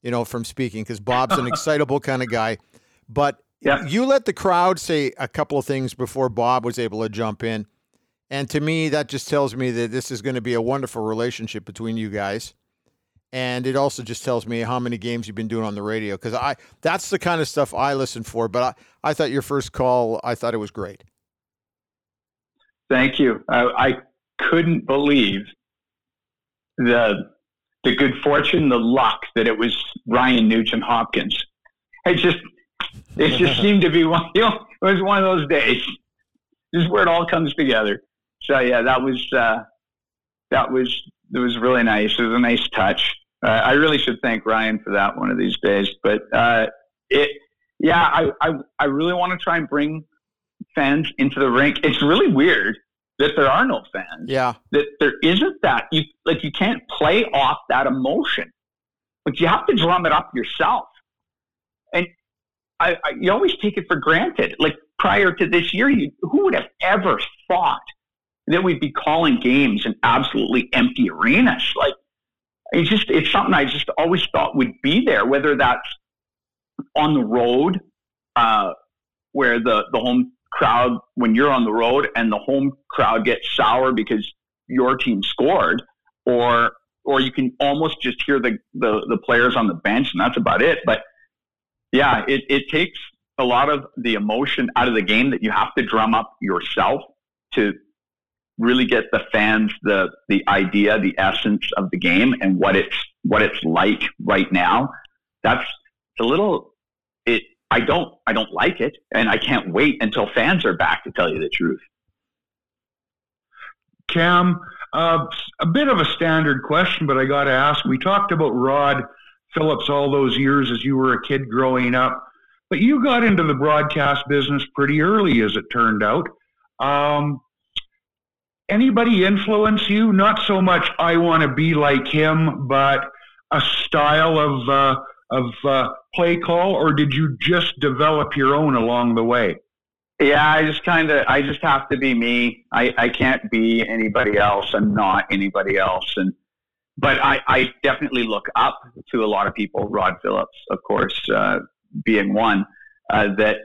you know, from speaking because Bob's an excitable kind of guy. But yeah. You let the crowd say a couple of things before Bob was able to jump in. And to me, that just tells me that this is going to be a wonderful relationship between you guys. And it also just tells me how many games you've been doing on the radio because I that's the kind of stuff I listen for. But I, I thought your first call, I thought it was great. Thank you. I, I couldn't believe the the good fortune, the luck that it was Ryan Nugent-Hopkins. I just it just seemed to be one. You know, it was one of those days. This is where it all comes together. So yeah, that was uh, that was it was really nice. It was a nice touch. Uh, I really should thank Ryan for that one of these days. But uh, it, yeah, I, I I really want to try and bring fans into the rink. It's really weird that there are no fans. Yeah, that there isn't that. You like you can't play off that emotion. Like you have to drum it up yourself. I, I, you always take it for granted. Like prior to this year, you, who would have ever thought that we'd be calling games in absolutely empty arenas? Like it's just it's something I just always thought would be there, whether that's on the road, uh, where the the home crowd when you're on the road and the home crowd gets sour because your team scored, or or you can almost just hear the, the, the players on the bench and that's about it. But yeah, it, it takes a lot of the emotion out of the game that you have to drum up yourself to really get the fans the the idea, the essence of the game and what it's what it's like right now. That's it's a little it I don't I don't like it and I can't wait until fans are back to tell you the truth. Cam, uh, a bit of a standard question, but I got to ask. We talked about Rod Phillips all those years as you were a kid growing up. but you got into the broadcast business pretty early, as it turned out. Um, anybody influence you? Not so much I want to be like him, but a style of uh, of uh, play call, or did you just develop your own along the way? Yeah, I just kind of, I just have to be me. I, I can't be anybody else. I'm not anybody else. And, but I, I definitely look up to a lot of people, Rod Phillips, of course, uh, being one, uh, that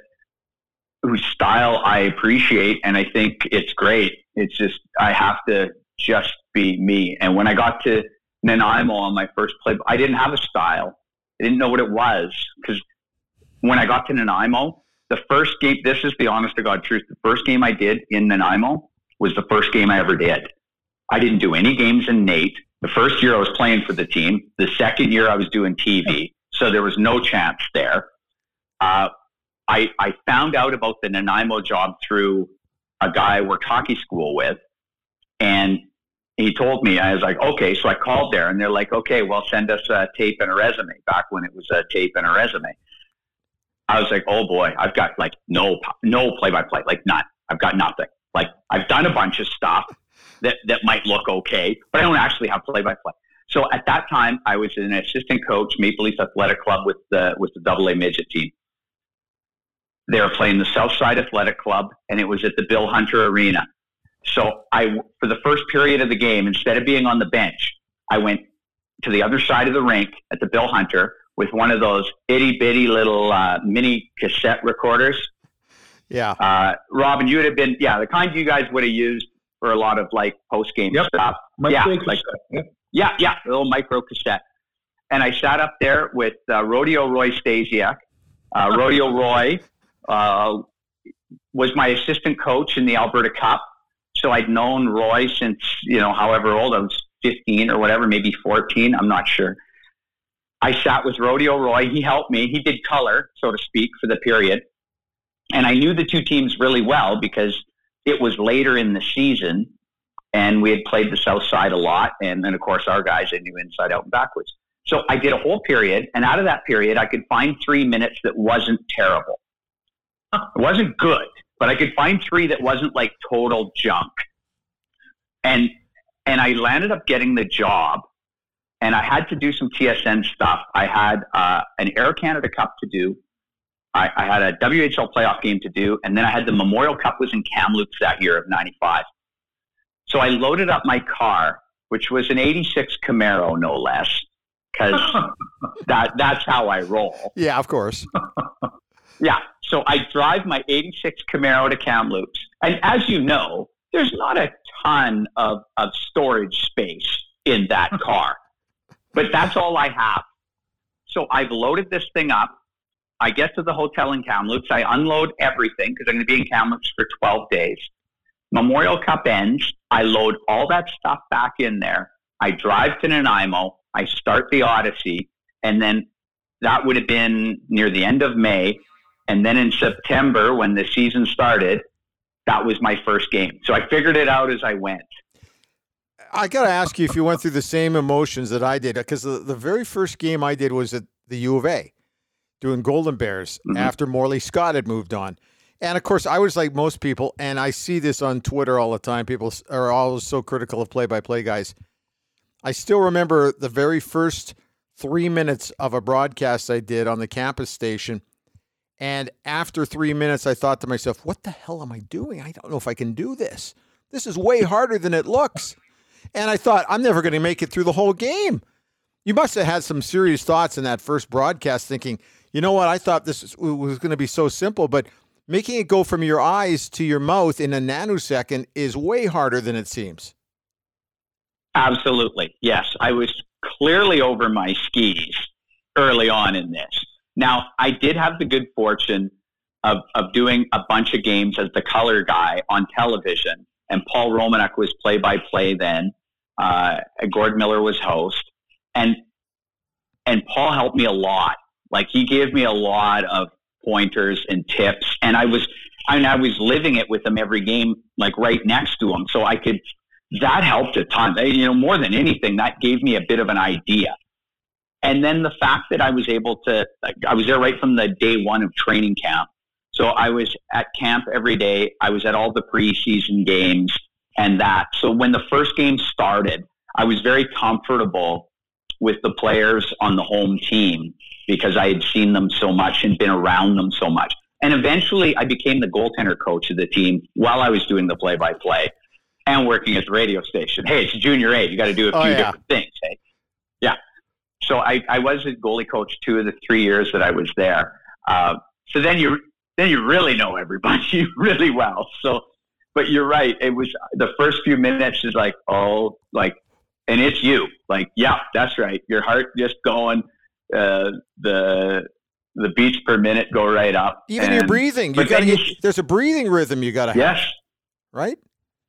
whose style I appreciate. And I think it's great. It's just, I have to just be me. And when I got to Nanaimo on my first play, I didn't have a style. I didn't know what it was because when I got to Nanaimo, the first game, this is the honest to God truth, the first game I did in Nanaimo was the first game I ever did. I didn't do any games in NAIT. The first year I was playing for the team. The second year I was doing TV. So there was no chance there. Uh, I, I found out about the Nanaimo job through a guy I worked hockey school with. And he told me, I was like, okay. So I called there and they're like, okay, well, send us a tape and a resume back when it was a tape and a resume. I was like, oh boy, I've got like no no play by play, like none. I've got nothing. Like I've done a bunch of stuff that that might look okay, but I don't actually have play by play. So at that time, I was an assistant coach, Maple Leaf Athletic Club with the with the Double A midget team. They were playing the Southside Athletic Club, and it was at the Bill Hunter Arena. So I, for the first period of the game, instead of being on the bench, I went to the other side of the rink at the Bill Hunter with one of those itty bitty little uh, mini cassette recorders. Yeah. Uh, Robin, you would have been, yeah, the kind you guys would have used for a lot of like post game yep. stuff. yeah, like, yeah, yeah, a little micro cassette. And I sat up there with uh, Rodeo Roy Stasiak. Uh, Rodeo Roy uh, was my assistant coach in the Alberta Cup. So I'd known Roy since, you know, however old I was 15 or whatever, maybe 14. I'm not sure. I sat with Rodeo Roy. He helped me. He did color, so to speak, for the period. And I knew the two teams really well because it was later in the season and we had played the South Side a lot. And then, of course, our guys they knew inside out and backwards. So I did a whole period. And out of that period, I could find three minutes that wasn't terrible. It wasn't good, but I could find three that wasn't like total junk. And and I landed up getting the job and I had to do some TSN stuff. I had uh, an Air Canada Cup to do. I, I, had a WHL playoff game to do, and then I had the Memorial Cup was in Kamloops that year of '95. So I loaded up my car, which was an '86 Camaro, no less, because that that's how I roll. Yeah, of course. yeah. So I drive my '86 Camaro to Kamloops, and as you know, there's not a ton of, of storage space in that car but that's all I have. So I've loaded this thing up. I get to the hotel in Kamloops. I unload everything because I'm going to be in Kamloops for 12 days. Memorial Cup ends. I load all that stuff back in there. I drive to Nanaimo. I start the Odyssey. And then that would have been near the end of May. And then in September, when the season started, that was my first game. So I figured it out as I went. I got to ask you if you went through the same emotions that I did, because the, the very first game I did was at the U of A, doing Golden Bears mm-hmm. after Morley Scott had moved on. And of course, I was like most people, and I see this on Twitter all the time. People are always so critical of play by play guys. I still remember the very first three minutes of a broadcast I did on the campus station. And after three minutes, I thought to myself, what the hell am I doing? I don't know if I can do this. This is way harder than it looks. And I thought, I'm never going to make it through the whole game. You must have had some serious thoughts in that first broadcast thinking, you know what? I thought this was going to be so simple, but making it go from your eyes to your mouth in a nanosecond is way harder than it seems. Absolutely. Yes. I was clearly over my skis early on in this. Now, I did have the good fortune of, of doing a bunch of games as the color guy on television and Paul Romanuk was play by play then. Uh, Gord Miller was host, and and Paul helped me a lot. Like he gave me a lot of pointers and tips, and I was I mean I was living it with him every game, like right next to him, so I could. That helped a ton. You know, more than anything, that gave me a bit of an idea. And then the fact that I was able to, like, I was there right from the day one of training camp. So I was at camp every day. I was at all the preseason games and that. So when the first game started, I was very comfortable with the players on the home team because I had seen them so much and been around them so much. And eventually I became the goaltender coach of the team while I was doing the play by play and working at the radio station. Hey, it's junior A. You got to do a Oh, few yeah. different things. Hey? Yeah. So I, I was a goalie coach two of the three years that I was there. Uh, so then you then you really know everybody really well. So, but you're right. It was the first few minutes is like, oh, like, and it's you. Like, yeah, that's right. Your heart just going. Uh, the the beats per minute go right up. Even your breathing, you got to get. There's a breathing rhythm you got to have, Yes. right?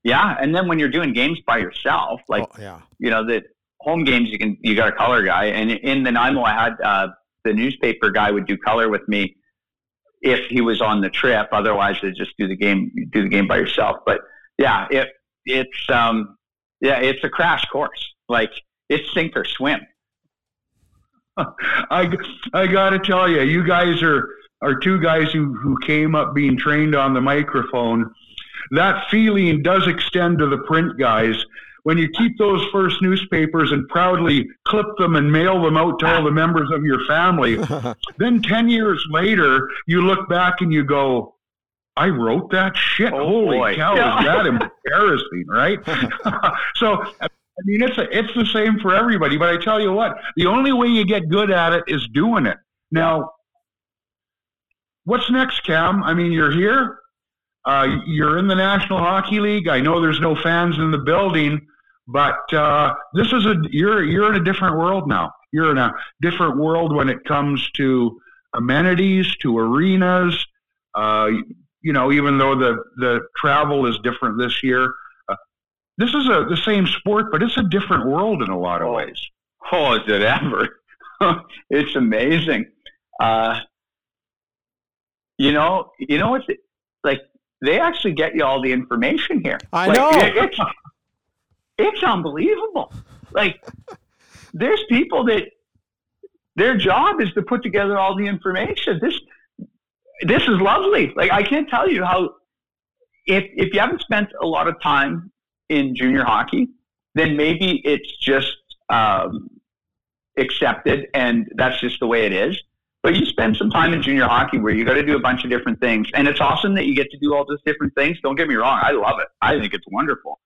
Yeah, and then when you're doing games by yourself, like oh, yeah. you know the home games, you can you got a color guy, and in the Nanaimo, I had uh, the newspaper guy would do color with me if he was on the trip. Otherwise, they just do the game do the game by yourself. But yeah, it it's um yeah it's a crash course. Like it's sink or swim. I, I got to tell you, you guys are are two guys who, who came up being trained on the microphone. That feeling does extend to the print guys. When you keep those first newspapers and proudly clip them and mail them out to all the members of your family, then 10 years later, you look back and you go, I wrote that shit. Oh, Holy boy. cow, Yeah. is that embarrassing, right? so, I mean, it's a, it's the same for everybody. But I tell you what, the only way you get good at it is doing it. Now, what's next, Cam? I mean, you're here. Uh, you're in the National Hockey League. I know there's no fans in the building, but uh, this is a you're you're in a different world now. You're in a different world when it comes to amenities, to arenas. Uh, you know, even though the the travel is different this year, uh, this is a the same sport, but it's a different world in a lot of Oh. ways. Oh, is it ever? it's amazing. Uh, you know, you know what's like? They actually get you all the information here. I Like, know. it- it's it's unbelievable. Like, there's people that their job is to put together all the information. This this is lovely. Like, I can't tell you how. If if you haven't spent a lot of time in junior hockey, then maybe it's just um, accepted and that's just the way it is. But you spend some time in junior hockey where you got to do a bunch of different things, and it's awesome that you get to do all those different things. Don't get me wrong, I love it. I think it's wonderful.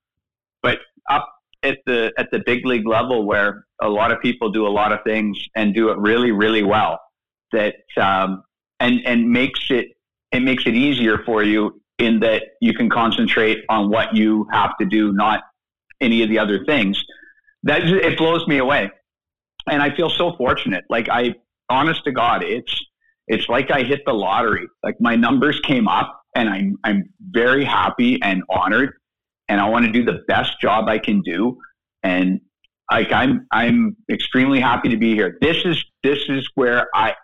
But up at the at the big league level, where a lot of people do a lot of things and do it really, really well, that um, and and makes it it makes it easier for you in that you can concentrate on what you have to do, not any of the other things. That it blows me away, and I feel so fortunate. Like I, honest to God, it's it's like I hit the lottery. Like my numbers came up, and I'm I'm very happy and honored, and I want to do the best job I can do, and like I'm I'm extremely happy to be here. This is this is where I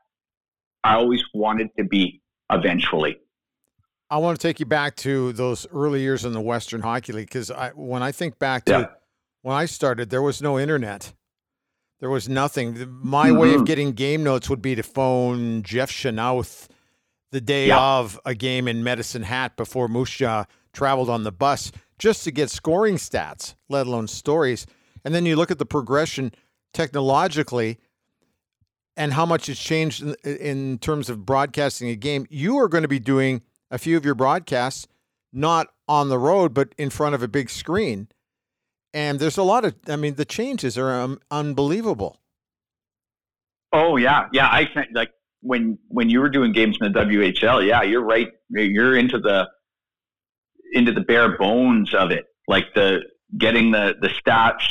I always wanted to be eventually. I want to take you back to those early years in the Western Hockey League because I, when I think back to Yeah. when I started, there was no internet. There was nothing. My way of Mhm. getting game notes would be to phone Jeff Chanouth the day Yeah. of a game in Medicine Hat before Moose Jaw traveled on the bus just to get scoring stats, let alone stories. And then you look at the progression technologically and how much it's changed in, in terms of broadcasting a game. You are going to be doing a few of your broadcasts not on the road, but in front of a big screen. And there's a lot of, I mean, the changes are um, unbelievable. Oh yeah, yeah. I can like when when you were doing games in the WHL. Yeah, you're right. You're into the into the bare bones of it, like the getting the the stats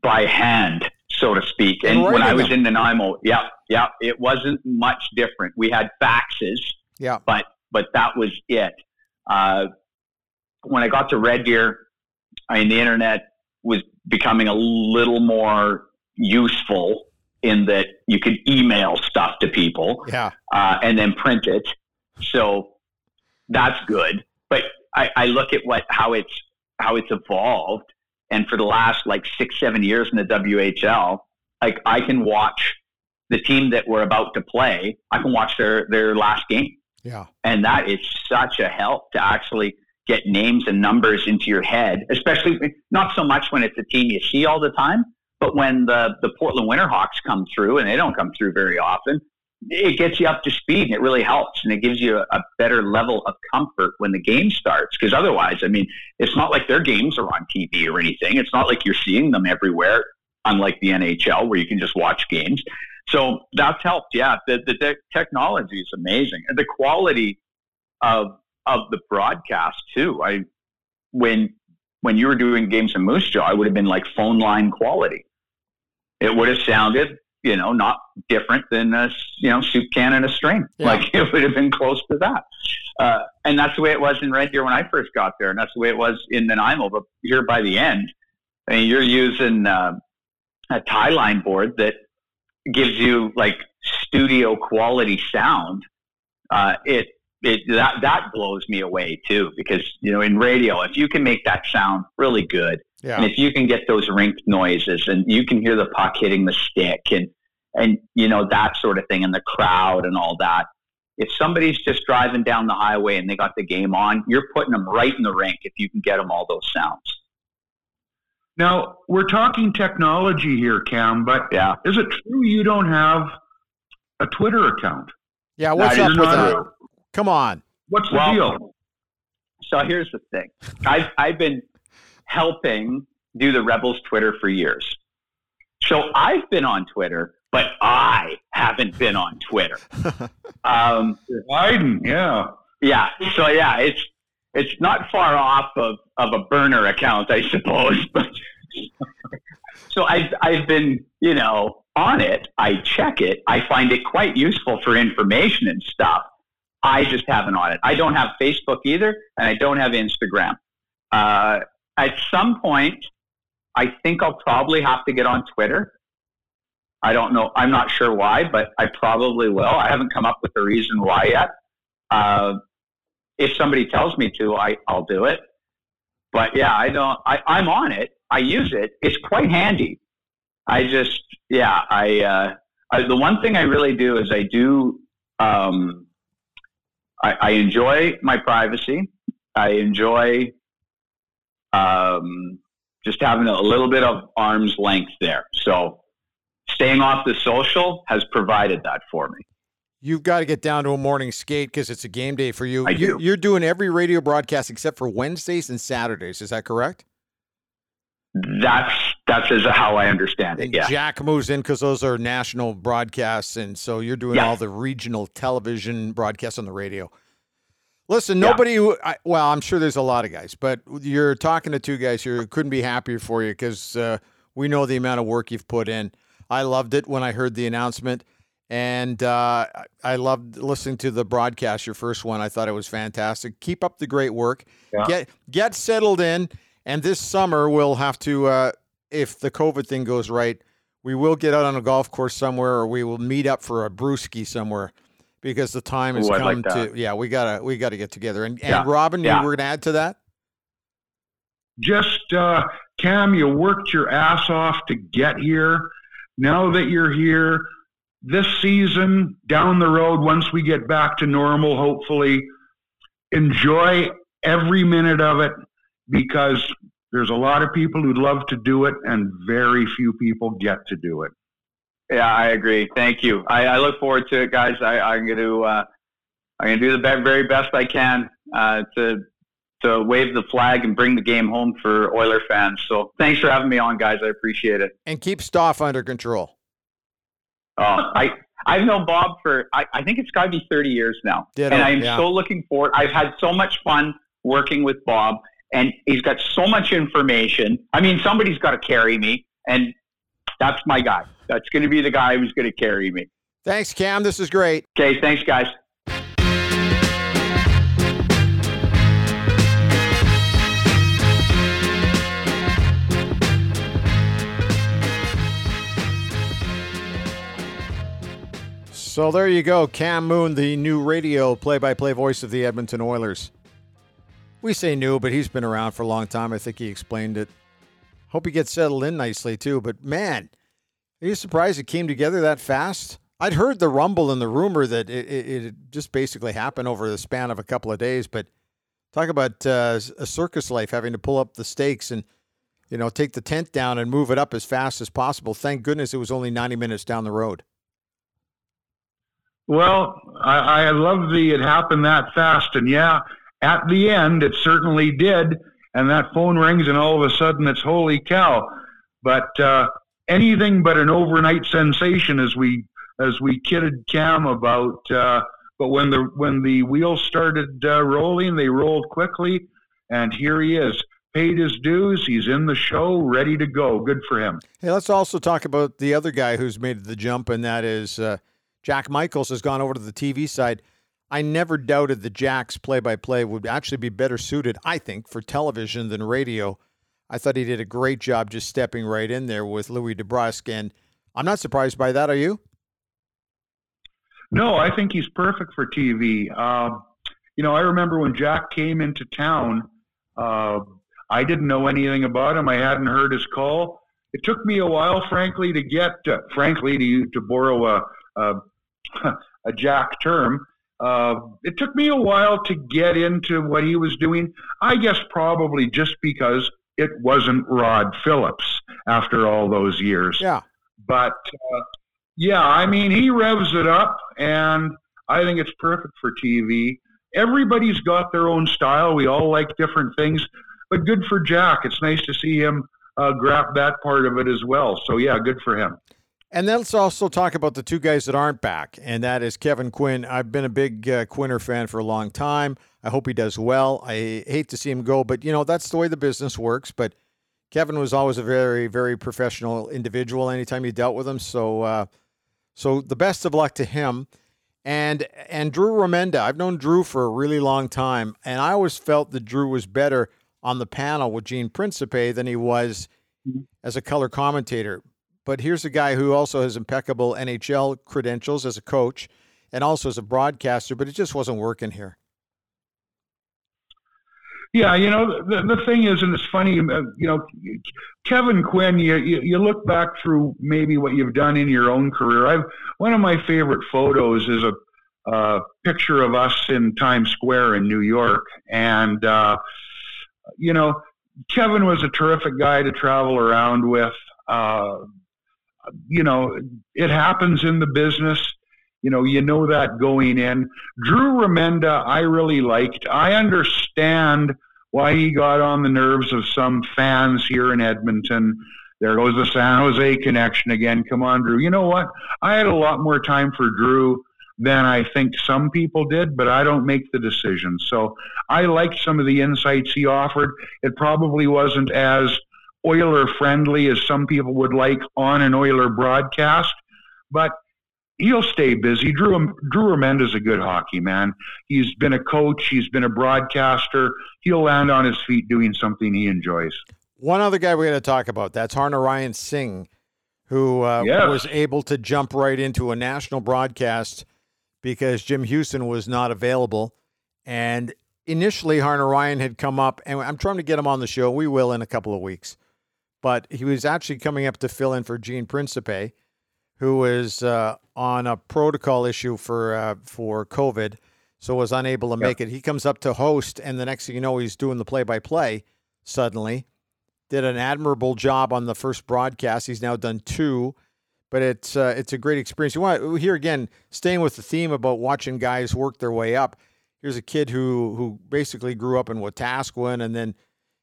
by hand, so to speak. And when I was them. in Nanaimo, yeah, yeah, it wasn't much different. We had faxes, Yeah. but but that was it. Uh, when I got to Red Deer, I mean, the internet was becoming a little more useful in that you could email stuff to people Yeah. uh, and then print it. So that's good. But I, I look at what how it's how it's evolved, and for the last like six seven years in the WHL, like I can watch the team that we're about to play. I can watch their their last game, Yeah. and that is such a help to actually get names and numbers into your head. Especially not so much when it's a team you see all the time, but when the the Portland Winterhawks come through, and they don't come through very often. It gets you up to speed and it really helps and it gives you a, a better level of comfort when the game starts. Because otherwise, I mean, it's not like their games are on TV or anything. It's not like you're seeing them everywhere, unlike the NHL where you can just watch games. So that's helped. Yeah, the, the te- technology is amazing, and the quality of of the broadcast too. I when when you were doing games in Moose Jaw, it would have been like phone line quality. It would have sounded, you know, not different than a you know soup can and a string. Yeah. Like it would have been close to that. Uh, and that's the way it was in Red Deer when I first got there, and that's the way it was in Nanaimo. But here by the end, I mean, you're using uh, a tie line board that gives you like studio quality sound. Uh, it it that that blows me away too because you know in radio if you can make that sound really good Yeah. and if you can get those rink noises and you can hear the puck hitting the stick and and you know that sort of thing and the crowd and all that if somebody's just driving down the highway and they got the game on you're putting them right in the rink if you can get them all those sounds Now we're talking technology here, Cam, but yeah is it true you don't have a Twitter account? Yeah. What's That up with that? true. Come on. What's the Well, deal? So here's the thing. I've, I've been helping do the Rebels Twitter for years. So I've been on Twitter, but I haven't been on Twitter. Um, Biden, yeah. yeah. So yeah, it's it's not far off of, of a burner account, I suppose. But so I've I've been you know on it. I check it. I find it quite useful for information and stuff. I just haven't on it. I don't have Facebook either, and I don't have Instagram. Uh, at some point, I think I'll probably have to get on Twitter. I don't know. I'm not sure why, but I probably will. I haven't come up with a reason why yet. Uh, if somebody tells me to, I, I'll do it. But yeah, I don't. I, I'm on it. I use it. It's quite handy. I just, yeah, I, uh, I. The one thing I really do is I do. Um, I, I enjoy my privacy. I enjoy um, just having a little bit of arm's length there. So staying off the social has provided that for me. You've got to get down to a morning skate because it's a game day for you. I you do. You're doing every radio broadcast except for Wednesdays and Saturdays. Is that correct? That's that's as how I understand it. Yeah. Jack moves in because those are national broadcasts, and so you're doing Yeah. all the regional television broadcasts on the radio. Listen, nobody. who- I, well, I'm sure there's a lot of guys, but you're talking to two guys here who couldn't be happier for you because uh, we know the amount of work you've put in. I loved it when I heard the announcement, and uh, I- I loved listening to the broadcast. Your first one, I thought it was fantastic. Keep up the great work. Yeah. Get get settled in, and this summer we'll have to, uh, if the COVID thing goes right, we will get out on a golf course somewhere, or we will meet up for a brewski somewhere. Because the time has Ooh, come like to yeah we gotta we gotta get together and, and Yeah. Robin Yeah. you were gonna add to that Just, uh, Cam, you worked your ass off to get here. Now that you're here, this season, down the road, once we get back to normal, hopefully, enjoy every minute of it because there's a lot of people who'd love to do it and very few people get to do it. Yeah, I agree. Thank you. I, I look forward to it, guys. I, I'm going to uh, I'm going to do the very best I can uh, to to wave the flag and bring the game home for Oiler fans. So thanks for having me on, guys. I appreciate it. and keep Stoff under control. Oh, I I've known Bob for I, I think it's got to be 30 years now, Ditto, and I'm yeah. so looking forward. I've had so much fun working with Bob, and he's got so much information. I mean, somebody's got to carry me, and that's my guy. That's going to be the guy who's going to carry me. Thanks, Cam. This is great. Okay, thanks, guys. So there you go, Cam Moon, the new radio play-by-play voice of the Edmonton Oilers. We say new, but he's been around for a long time. I think he explained it. Hope he gets settled in nicely too. But man, Are you surprised it came together that fast? I'd heard the rumble and the rumor that it, it, it just basically happened over the span of a couple of days, but talk about uh, a circus life having to pull up the stakes and you know take the tent down and move it up as fast as possible. Thank goodness it was only 90 minutes down the road. Well, I, I love the it happened that fast, and yeah, at the end it certainly did. And that phone rings, and all of a sudden it's holy cow. But uh, anything but an overnight sensation, as we as we kidded Cam about. Uh, but when the when the wheels started uh, rolling, they rolled quickly, and here he is. Paid his dues. He's in the show, ready to go. Good for him. Hey, let's also talk about the other guy who's made the jump, and that is uh, Jack Michaels has gone over to the TV side. I never doubted that Jack's play by play would actually be better suited, I think, for television than radio. I thought he did a great job just stepping right in there with Louis DeBrusk, and I'm not surprised by that. Are you? No, I think he's perfect for TV. Uh, you know, I remember when Jack came into town, uh, I didn't know anything about him. I hadn't heard his call. It took me a while, frankly, to get, uh, frankly, to to borrow a a, a Jack term. Uh, it took me a while to get into what he was doing. I guess probably just because it wasn't Rod Phillips after all those years. Yeah. But uh, yeah, I mean, he revs it up, and I think it's perfect for TV. Everybody's got their own style. We all like different things, but good for Jack. It's nice to see him uh, grab that part of it as well. So yeah, good for him. And then let's also talk about the two guys that aren't back, and that is Kevin Quinn. I've been a big uh, Quinner fan for a long time. I hope he does well. I hate to see him go, but you know that's the way the business works. But Kevin was always a very, very professional individual. Anytime you dealt with him, so uh, so the best of luck to him. And and Drew Remenda, I've known Drew for a really long time, and I always felt that Drew was better on the panel with Gene Principe than he was mm-hmm. as a color commentator. But here's a guy who also has impeccable NHL credentials as a coach and also as a broadcaster, but it just wasn't working here. Yeah, you know the the thing is, and it's funny, uh, you know, Kevin Quinn. You, you, you look back through maybe what you've done in your own career. I've one of my favorite photos is a picture of us in Times Square in New York, and uh, you know, Kevin was a terrific guy to travel around with. Uh, you know, it happens in the business. You know, you know that going in. Drew Remenda, I really liked. I understand why he got on the nerves of some fans here in Edmonton. There goes the San Jose connection again. Come on, Drew. You know what? I had a lot more time for Drew than I think some people did, but I don't make the decision. So I liked some of the insights he offered. It probably wasn't as Oiler friendly as some people would like on an Oiler broadcast, but he'll stay busy. Drew Drew is a good hockey man. He's been a coach. He's been a broadcaster. He'll land on his feet doing something he enjoys. One other guy we got to talk about. That's Harnarayan Singh, who uh, yes. was able to jump right into a national broadcast because Jim Hughson was not available. And initially, Harnarayan had come up, and I'm trying to get him on the show. We will in a couple of weeks but he was actually coming up to fill in for Gene Principe, who was uh, on a protocol issue for uh, for COVID, so was unable to make it. He comes up to host, and the next thing you know, he's doing the play-by-play. Suddenly, did an admirable job on the first broadcast. He's now done two, but it's uh, it's a great experience. You want here again, staying with the theme about watching guys work their way up. Here's a kid who who basically grew up in Wetaskiwin and then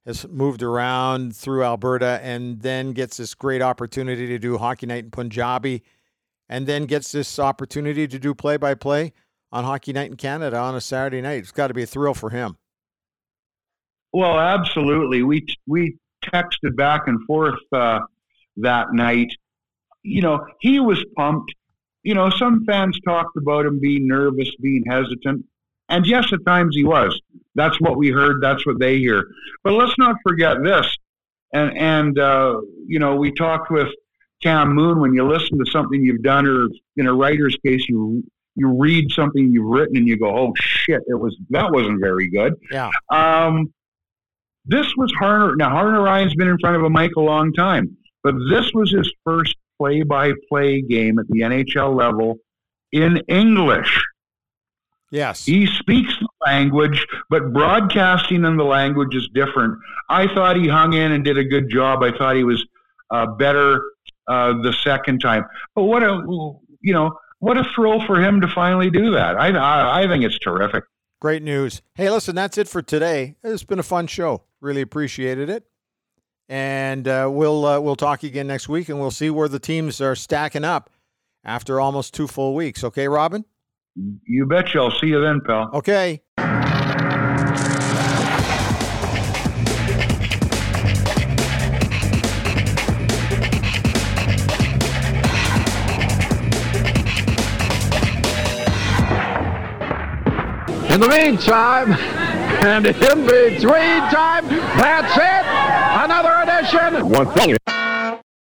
has moved around through Alberta and then gets this great opportunity to do Hockey Night in Punjabi and then gets this opportunity to do play by play on Hockey Night in Canada on a Saturday night. It's got to be a thrill for him. Well, absolutely. We we texted back and forth uh, that night. You know, he was pumped. You know, some fans talked about him being nervous, being hesitant. And yes, at times he was. That's what we heard. That's what they hear. But let's not forget this. And and uh, you know, we talked with Cam Moon. When you listen to something you've done, or in a writer's case, you you read something you've written and you go, "Oh shit, it was that wasn't very good." Yeah. Um, this was Harner. Now Harnarayan's been in front of a mic a long time, but this was his first play by play game at the NHL level in English. Yes. He speaks the language, but broadcasting in the language is different. I thought he hung in and did a good job. I thought he was uh, better uh, the second time. But what a you know what a thrill for him to finally do that. I I, I think it's terrific. Great news. Hey, listen, that's it for today. It's been a fun show. Really appreciated it. And uh, we'll uh, we'll talk again next week, and we'll see where the teams are stacking up after almost two full weeks. Okay, Robin. You betcha. I'll see you then, pal. Okay. In the meantime, and in between time, that's it. Another edition. One thing.